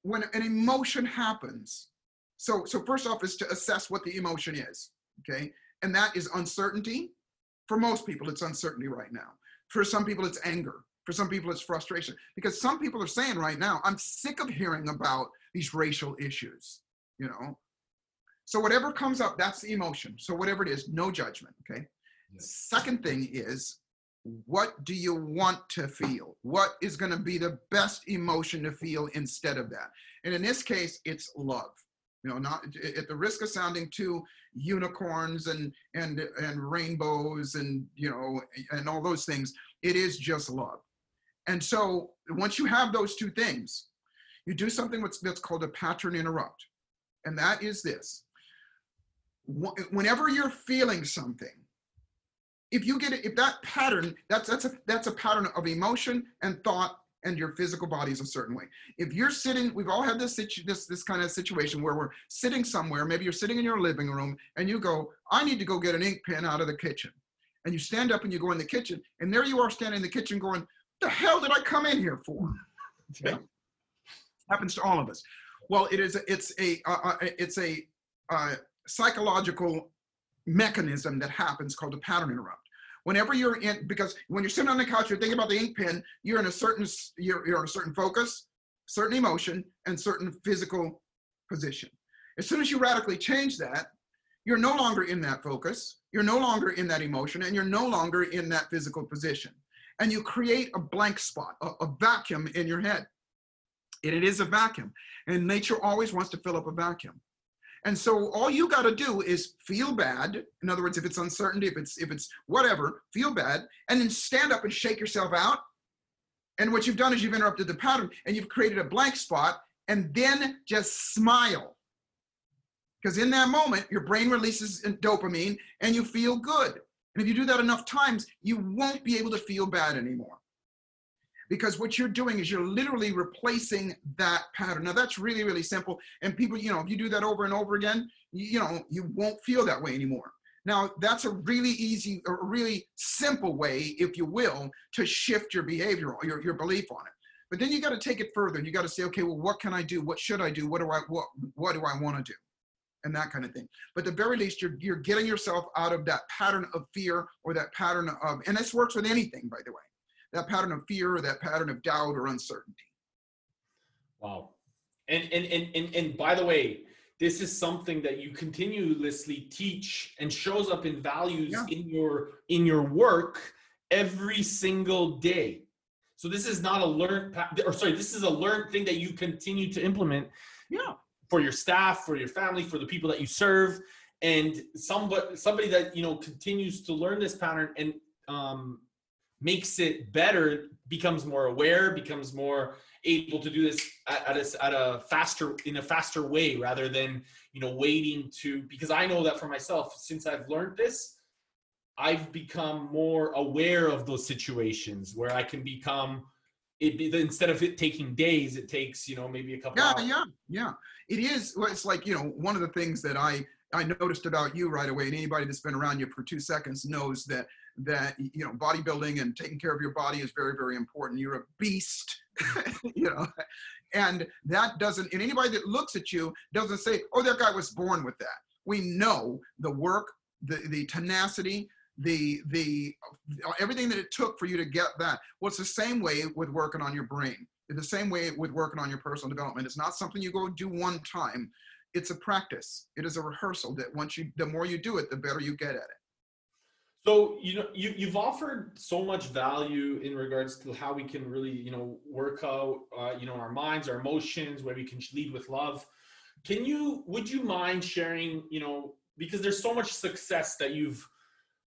When an emotion happens so so first off is to assess what the emotion is okay? And that is uncertainty. For most people it's uncertainty right now. For some people it's anger. For some people it's frustration. Because some people are saying right now i'm sick of hearing about these racial issues you know? So whatever comes up that's the emotion. So whatever it is no judgment okay Second thing is, what do you want to feel? What is going to be the best emotion to feel instead of that? And in this case, it's love. You know, not at the risk of sounding too unicorns and and and rainbows and you know and all those things. It is just love. And so once you have those two things, you do something that's, that's called a pattern interrupt, and that is this: whenever you're feeling something if you get it, if that pattern, that's that's a that's a pattern of emotion and thought and your physical body is a certain way. If you're sitting, we've all had this situ, this this kind of situation where we're sitting somewhere, maybe you're sitting in your living room and you go, I need to go get an ink pen out of the kitchen. And you stand up and you go in the kitchen, and there you are standing in the kitchen going, the hell did I come in here for? Yeah. Happens to all of us. Well, it is a, it's a uh, uh, it's a uh, psychological mechanism that happens called a pattern interrupt. Whenever you're in, because when you're sitting on the couch, you're thinking about the ink pen, you're in a certain, you're, you're in a certain focus, certain emotion, and certain physical position. As soon as you radically change that, you're no longer in that focus, you're no longer in that emotion, and you're no longer in that physical position. And you create a blank spot, a, a vacuum in your head. And it is a vacuum. And nature always wants to fill up a vacuum. And so all you got to do is feel bad. In other words, if it's uncertainty, if it's if it's whatever, feel bad, and then stand up and shake yourself out. And what you've done is you've interrupted the pattern and you've created a blank spot, and then just smile. Because in that moment, your brain releases dopamine and you feel good. And if you do that enough times, you won't be able to feel bad anymore because what you're doing is you're literally replacing that pattern. Now that's really, really simple. And people, you know, if you do that over and over again, you, know, you won't feel that way anymore. Now that's a really easy, a really simple way, if you will, to shift your behavior, or your, your belief on it. But then you got to take it further. You got to say, okay, well, what can I do? What should I do? What do I what what do I want to do? and that kind of thing. But the very least, you're you're getting yourself out of that pattern of fear or that pattern of, and this works with anything, by the way, that pattern of fear or that pattern of doubt or uncertainty. Wow. And and and and, and by the way, this is something that you continuously teach and shows up in values Yeah. in your in your work every single day. So this is not a learned or sorry, this is a learned thing that you continue to implement Yeah. for your staff, for your family, for the people that you serve, and somebody somebody that you know continues to learn this pattern and um, makes it better, becomes more aware, becomes more able to do this at, at, a, at a faster in a faster way rather than you know waiting to because I know that for myself since I've learned this I've become more aware of those situations where I can become it be instead of it taking days it takes you know maybe a couple Yeah, hours. yeah, yeah. It is. Well, it's like you know, one of the things that I I noticed about you right away, and anybody that's been around you for two seconds knows that that you know, bodybuilding and taking care of your body is very, very important. You're a beast, you know, and that doesn't. And anybody that looks at you doesn't say, "Oh, that guy was born with that." We know the work, the the tenacity, the the everything that it took for you to get that. Well, it's the same way with working on your brain. It's the same way with working on your personal development. It's not something you go do one time. It's a practice. It is a rehearsal that once you, the more you do it, the better you get at it. So you know you you've offered so much value in regards to how we can really you know work out uh, you know our minds, our emotions, where we can lead with love. Can you would you mind sharing you know because there's so much success that you've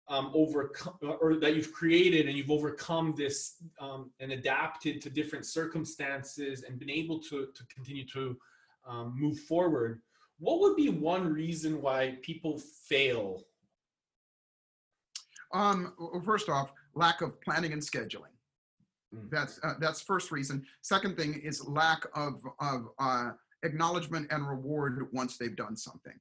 um, overcome or that you've created and you've overcome this um, and adapted to different circumstances and been able to to continue to um, move forward. What would be one reason why people fail Um, first off, lack of planning and scheduling. Mm. That's uh, that's first reason. Second thing is lack of of uh, acknowledgement and reward once they've done something.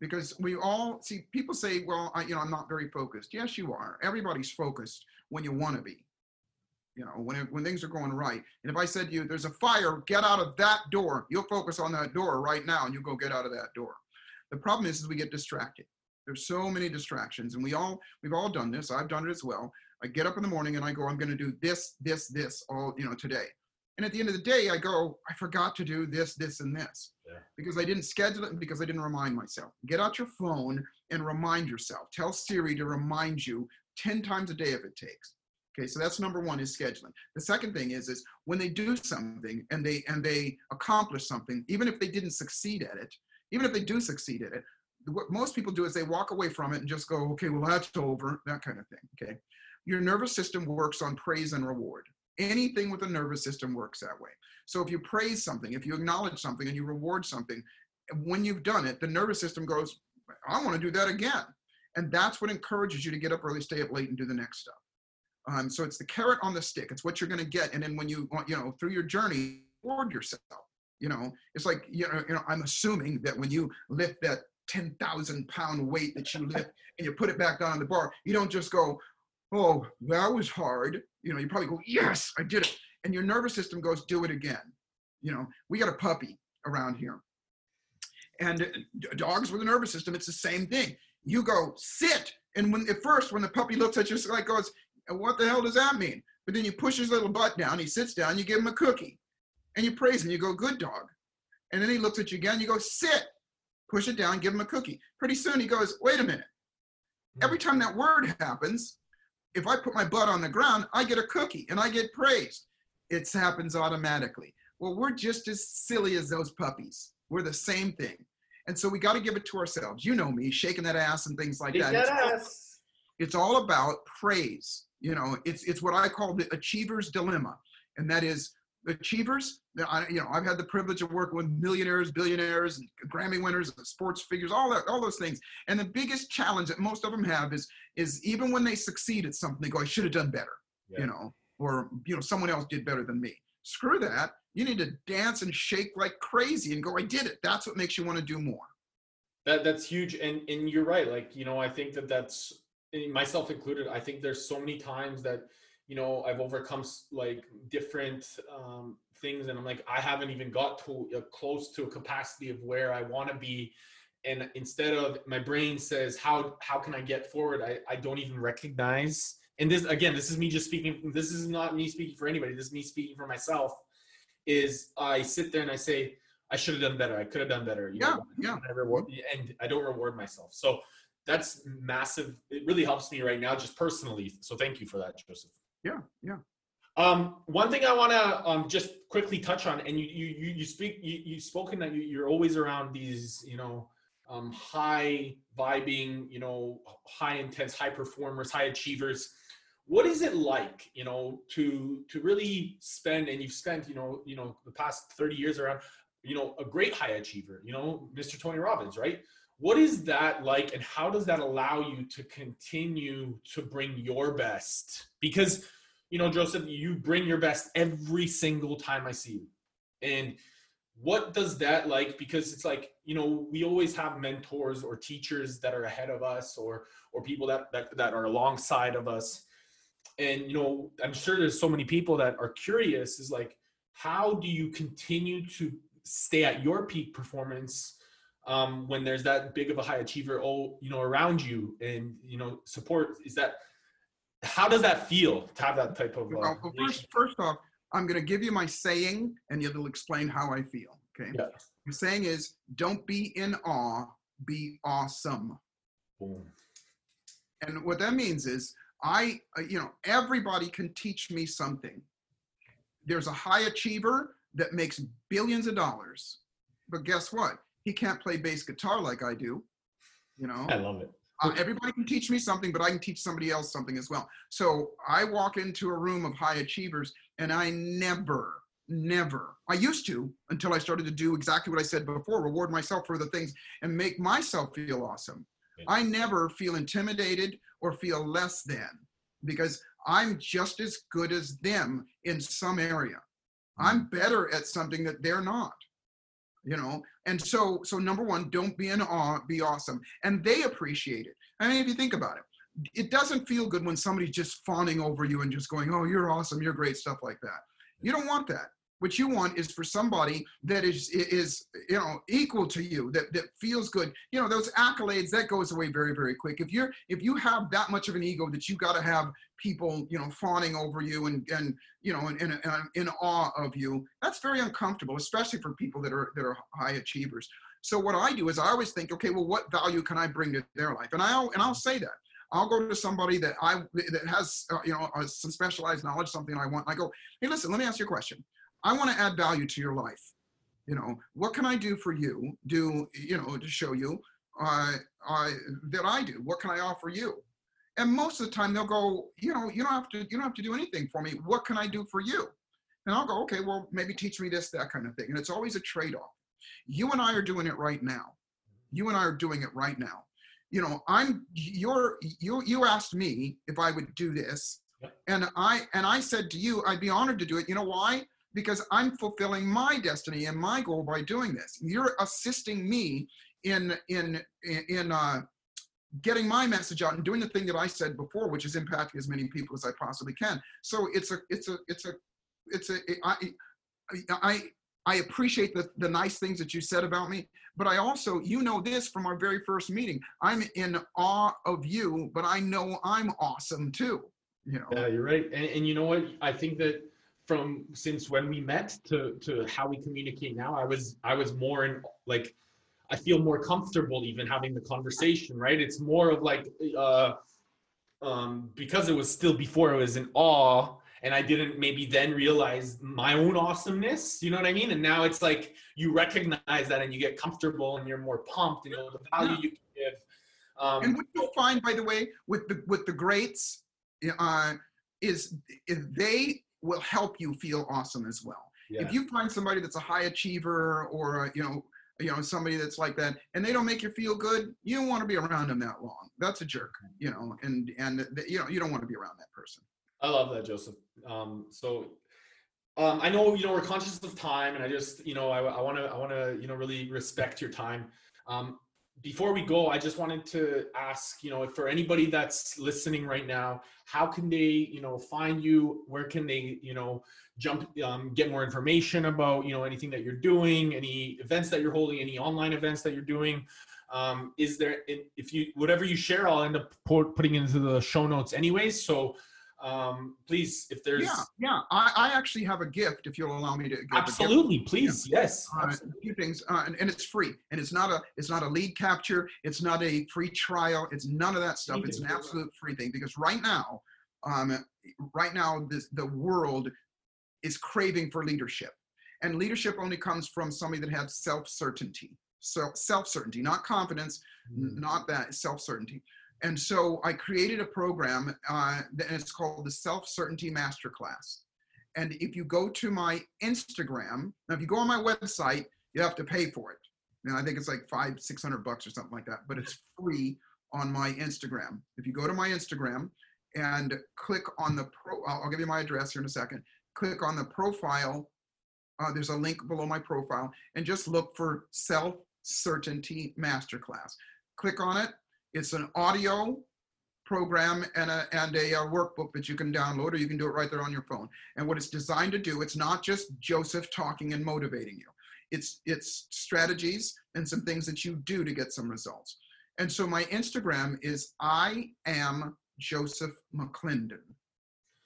Because we all see people say, "Well, I, you know, I'm not very focused." Yes, you are. Everybody's focused when you want to be. You know, when when things are going right. And if I said to you, "There's a fire, get out of that door," you'll focus on that door right now, and you go get out of that door. The problem is, is we get distracted. There's so many distractions, and we all we've all done this. I've done it as well. I get up in the morning and I go, I'm going to do this, this, this all you know today. And at the end of the day, I go, I forgot to do this, this, and this Yeah. because I didn't schedule it and because I didn't remind myself. Get out your phone and remind yourself. Tell Siri to remind you 10 times a day if it takes. Okay, so that's number one is scheduling. The second thing is is when they do something and they and they accomplish something, even if they didn't succeed at it, even if they do succeed at it, what most people do is they walk away from it and just go, okay, well that's over, that kind of thing. Okay, your nervous system works on praise and reward. Anything with a nervous system works that way. So if you praise something, if you acknowledge something, and you reward something, when you've done it, the nervous system goes, I want to do that again, and that's what encourages you to get up early, stay up late, and do the next stuff. Um, so it's the carrot on the stick. It's what you're going to get, and then when you want, you know, through your journey, reward yourself. You know, it's like you know, you know. I'm assuming that when you lift that 10,000 pound weight that you lift and you put it back down on the bar, you don't just go, oh, that was hard. You know, you probably go, yes, I did it. And your nervous system goes, do it again. You know, we got a puppy around here. And dogs with a nervous system, it's the same thing. You go, sit. And when at first, when the puppy looks at you, like goes, what the hell does that mean? But then you push his little butt down, he sits down, you give him a cookie. And you praise him, you go, good dog. And then he looks at you again, you go, sit push it down, give him a cookie. Pretty soon he goes, wait a minute. Hmm. Every time that word happens, if I put my butt on the ground, I get a cookie and I get praised. It happens automatically. Well, we're just as silly as those puppies. We're the same thing. And so we got to give it to ourselves. You know me, shaking that ass and things like that. It's all- it's all about praise. You know, it's it's what I call the achiever's dilemma, and that is achievers. I, you know, I've had the privilege of working with millionaires, billionaires, and Grammy winners, and sports figures, all that, all those things. And the biggest challenge that most of them have is is even when they succeed at something, they go, "I should have done better," Yeah. you know, or you know, someone else did better than me. Screw that. You need to dance and shake like crazy and go, "I did it." That's what makes you want to do more. That that's huge, and and you're right. Like you know, I think that that's myself included. I think there's so many times that you know I've overcome like different um, things and i'm like i haven't even got to uh, close to a capacity of where i want to be. And instead of my brain says how how can i get forward? I, I don't even recognize. And this again this is me just speaking this is not me speaking for anybody. This is me speaking for myself is i sit there and i say i should have done better. I could have done better you yeah know, yeah. I, reward, and I don't reward myself. So that's massive it really helps me right now just personally. So thank you for that joseph yeah yeah um, one thing I want to um, just quickly touch on, and you you you speak you you spoken that you, you're always around these you know um, high vibing, you know, high intense, high performers, high achievers. What is it like, you know, to to really spend and you've spent, you know, you know, the past 30 years around, you know, a great high achiever, you know, Mr. Tony Robbins, right? What is that like and how does that allow you to continue to bring your best? Because, you know, Joseph, you bring your best every single time I see you. And what does that like because it's like you know we always have mentors or teachers that are ahead of us or or people that that, that are alongside of us and you know i'm sure there's so many people that are curious is like how do you continue to stay at your peak performance um, when there's that big of a high achiever oh you know around you and you know support is that how does that feel to have that type of uh, well, first, first off I'm going to give you my saying and you'll explain how I feel. Okay. Yeah. The saying is don't be in awe, be awesome. Boom. And what that means is I, uh, you know, everybody can teach me something. There's a high achiever that makes billions of dollars, but guess what? He can't play bass guitar like I do. You know, I love it. Uh, everybody can teach me something, but I can teach somebody else something as well. So I walk into a room of high achievers and I never, never, I used to until I started to do exactly what I said before reward myself for the things and make myself feel awesome. I never feel intimidated or feel less than because I'm just as good as them in some area. I'm mm-hmm. better at something that they're not you know? And so so number one don't be in awe be awesome. And they appreciate it. I mean if you think about it it doesn't feel good when somebody's just fawning over you and just going oh you're awesome you're great stuff like that. You don't want that what you want is for somebody that is is you know equal to you that that feels good you know those accolades that goes away very very quick if you're if you have that much of an ego that you got to have people you know fawning over you and and you know in, in, in awe of you that's very uncomfortable especially for people that are that are high achievers so what i do is i always think okay well what value can i bring to their life and i'll and i'll say that I'll go to somebody that I that has uh, you know uh, some specialized knowledge, something I want. I go, hey, listen, let me ask you a question. I want to add value to your life. You know, what can I do for you? Do you know to show you uh, uh, that I do? What can I offer you? And most of the time they'll go, you know, you don't have to, you don't have to do anything for me. What can I do for you? And I'll go, okay, well, maybe teach me this, that kind of thing. And it's always a trade-off. You and I are doing it right now. You and I are doing it right now. You know, I'm you're you you asked me if I would do this. And I and I said to you, I'd be honored to do it. You know why? Because I'm fulfilling my destiny and my goal by doing this. You're assisting me in in in uh, getting my message out and doing the thing that I said before, which is impacting as many people as I possibly can. So it's a it's a it's a it's a I I I appreciate the, the nice things that you said about me, but I also, you know this from our very first meeting. I'm in awe of you, but I know I'm awesome too. You know. Yeah, you're right. And, and you know what? I think that from since when we met to to how we communicate now i was i was more in like i feel more comfortable even having the conversation right? It's more of like uh um because it was still before i was in awe and i didn't maybe then realize my own awesomeness you know what i mean? And now it's like you recognize that and you get comfortable and you're more pumped you know the value you can give. Um, and what you find by the way with the with the greats uh is, is they will help you feel awesome as well. Yeah. If you find somebody that's a high achiever or you know you know somebody that's like that and they don't make you feel good you don't want to be around them that long. That's a jerk you know and and you know you don't want to be around that person. I love that joseph. Um, so um, i know you know we're conscious of time and i just you know i want to i want to you know really respect your time. Um, before we go, I just wanted to ask, you know, for anybody that's listening right now, how can they, you know, find you? Where can they, you know, jump, um, get more information about, you know, anything that you're doing, any events that you're holding, any online events that you're doing? Um, is there, if you, whatever you share, I'll end up putting into the show notes anyways. So um, please, if there's yeah, yeah, I, I actually have a gift. If you'll allow me to absolutely, please, yeah. yes, uh, a few things, uh, and, and, it's free, and it's not a it's not a lead capture, it's not a free trial, it's none of that stuff. It's an absolute free thing because right now, um, right now, this, the world is craving for leadership, and leadership only comes from somebody that has self certainty. So self certainty, not confidence, mm. not that self certainty. And so I created a program, uh, and it's called the Self Certainty Masterclass. And if you go to my Instagram, now if you go on my website, you have to pay for it. And I think it's like five, six hundred bucks or something like that, but it's free on my Instagram. If you go to my Instagram and click on the pro, I'll give you my address here in a second. Click on the profile. Uh, there's a link below my profile, and just look for Self Certainty Masterclass. Click on it, it's an audio program and a, and a, a, workbook that you can download or you can do it right there on your phone. And what it's designed to do, it's not just Joseph talking and motivating you. It's, it's strategies and some things that you do to get some results. And so my Instagram is I am Joseph McClendon.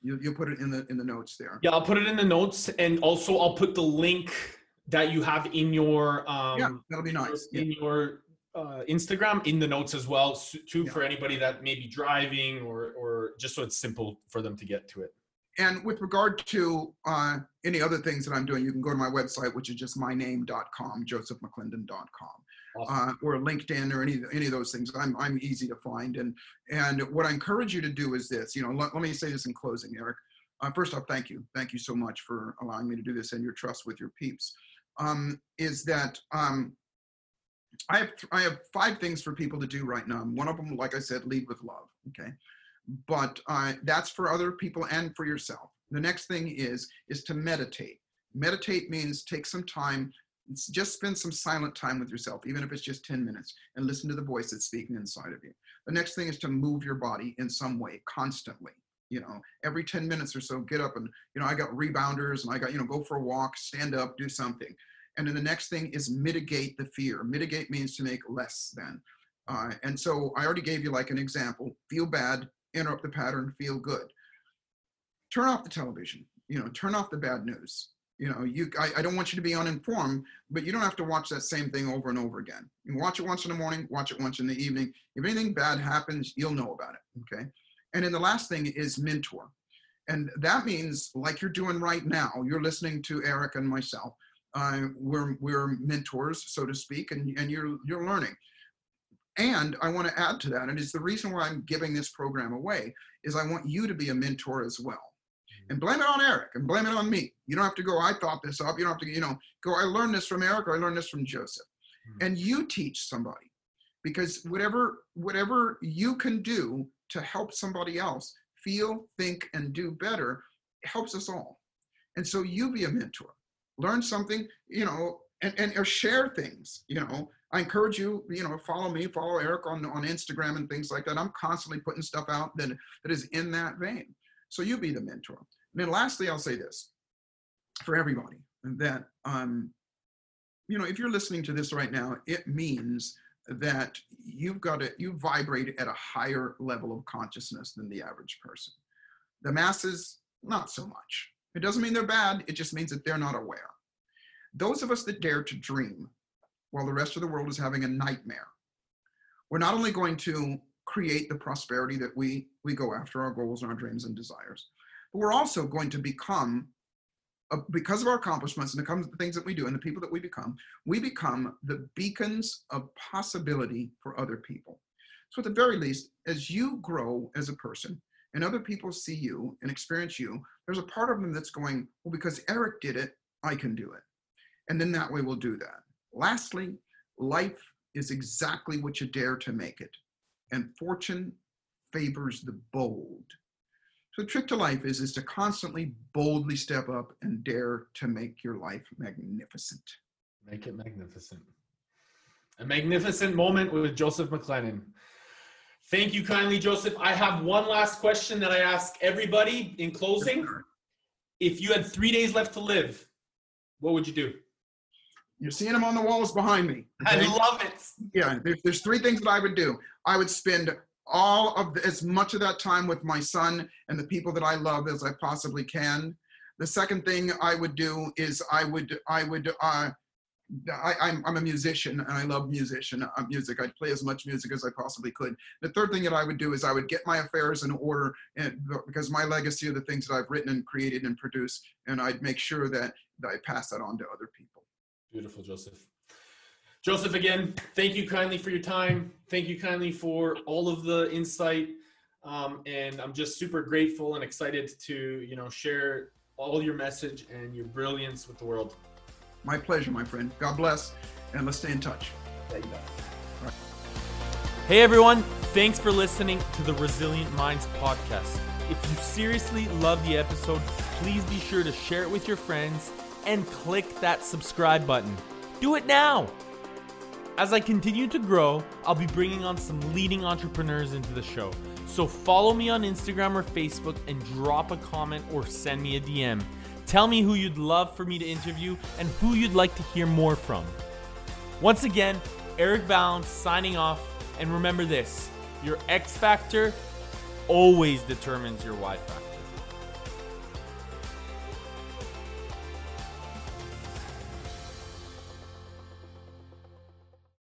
You, you'll put it in the in the notes there. Yeah, I'll put it in the notes, and also I'll put the link that you have in your um, yeah, that'll be nice. In yeah. your uh, Instagram in the notes as well, too, yeah. for anybody that may be driving or or just so it's simple for them to get to it. And with regard to uh, any other things that I'm doing, you can go to my website, which is just myname.com, josephmcclendon.com, awesome. uh, or LinkedIn or any any of those things. I'm I'm easy to find. And and what I encourage you to do is this. You know, let, let me say this in closing, Eric. Uh, first off, thank you, thank you so much for allowing me to do this and your trust with your peeps. Um, is that um, I have I have five things for people to do right now. One of them, like I said, lead with love. Okay, but uh, that's for other people and for yourself. The next thing is is to meditate. Meditate means take some time, just spend some silent time with yourself, even if it's just 10 minutes, and listen to the voice that's speaking inside of you. The next thing is to move your body in some way constantly. You know, every 10 minutes or so, get up and, you know, I got rebounders and I got, you know, go for a walk, stand up, do something. And then the next thing is mitigate the fear. Mitigate means to make less than. Uh, and so I already gave you like an example. Feel bad, interrupt the pattern, feel good. Turn off the television. You know, turn off the bad news. You know, you I, I don't want you to be uninformed, but you don't have to watch that same thing over and over again. You watch it once in the morning, watch it once in the evening. If anything bad happens, you'll know about it. Okay. And then the last thing is mentor. And that means, like you're doing right now, you're listening to Eric and myself uh, we're we're mentors, so to speak, and and you're you're learning. And I want to add to that, and it's the reason why I'm giving this program away is I want you to be a mentor as well. And blame it on Eric and blame it on me. You don't have to go, I thought this up. You don't have to, you know, go, I learned this from Eric or I learned this from Joseph. Mm-hmm. And you teach somebody because whatever whatever you can do to help somebody else feel, think, and do better helps us all. And so you be a mentor learn something, you know, and, and or share things, you know. I encourage you, you know, follow me, follow Eric on, on Instagram and things like that. I'm constantly putting stuff out that, that is in that vein. So you be the mentor. And then lastly, I'll say this for everybody that, um, you know, if you're listening to this right now, it means that you've got to, you vibrate at a higher level of consciousness than the average person. The masses, not so much. It doesn't mean they're bad, it just means that they're not aware. Those of us that dare to dream while the rest of the world is having a nightmare, we're not only going to create the prosperity that we, we go after, our goals and our dreams and desires, but we're also going to become, uh, because of our accomplishments and the things that we do and the people that we become, we become the beacons of possibility for other people. So at the very least, as you grow as a person, and other people see you and experience you, there's a part of them that's going, well, because Eric did it, I can do it. And then that way we'll do that. Lastly, life is exactly what you dare to make it. And fortune favors the bold. So the trick to life is, is to constantly boldly step up and dare to make your life magnificent. Make it magnificent. A magnificent moment with Joseph McClendon. Thank you kindly, Joseph. I have one last question that I ask everybody in closing. If you had three days left to live, what would you do? You're seeing them on the walls behind me. I love it. yeah, there's, there's three things that I would do. I would spend all of the, as much of that time with my son and the people that I love as I possibly can. The second thing I would do is I would I would uh, I, I'm, I'm a musician and I love musician uh, music. I'd play as much music as I possibly could. The third thing that I would do is I would get my affairs in order and because my legacy are the things that I've written and created and produced, and I'd make sure that, that I pass that on to other people. Beautiful, Joseph. Joseph, again, thank you kindly for your time. Thank you kindly for all of the insight. Um, and I'm just super grateful and excited to, you know, share all your message and your brilliance with the world. My pleasure, my friend. God bless, and let's stay in touch. Hey everyone, thanks for listening to the Resilient Minds podcast. If you seriously love the episode, please be sure to share it with your friends and click that subscribe button. Do it now! As I continue to grow, I'll be bringing on some leading entrepreneurs into the show. So follow me on Instagram or Facebook and drop a comment or send me a DM. Tell me who you'd love for me to interview and who you'd like to hear more from. Once again, Eric Balance signing off. And remember this your X factor always determines your Y factor.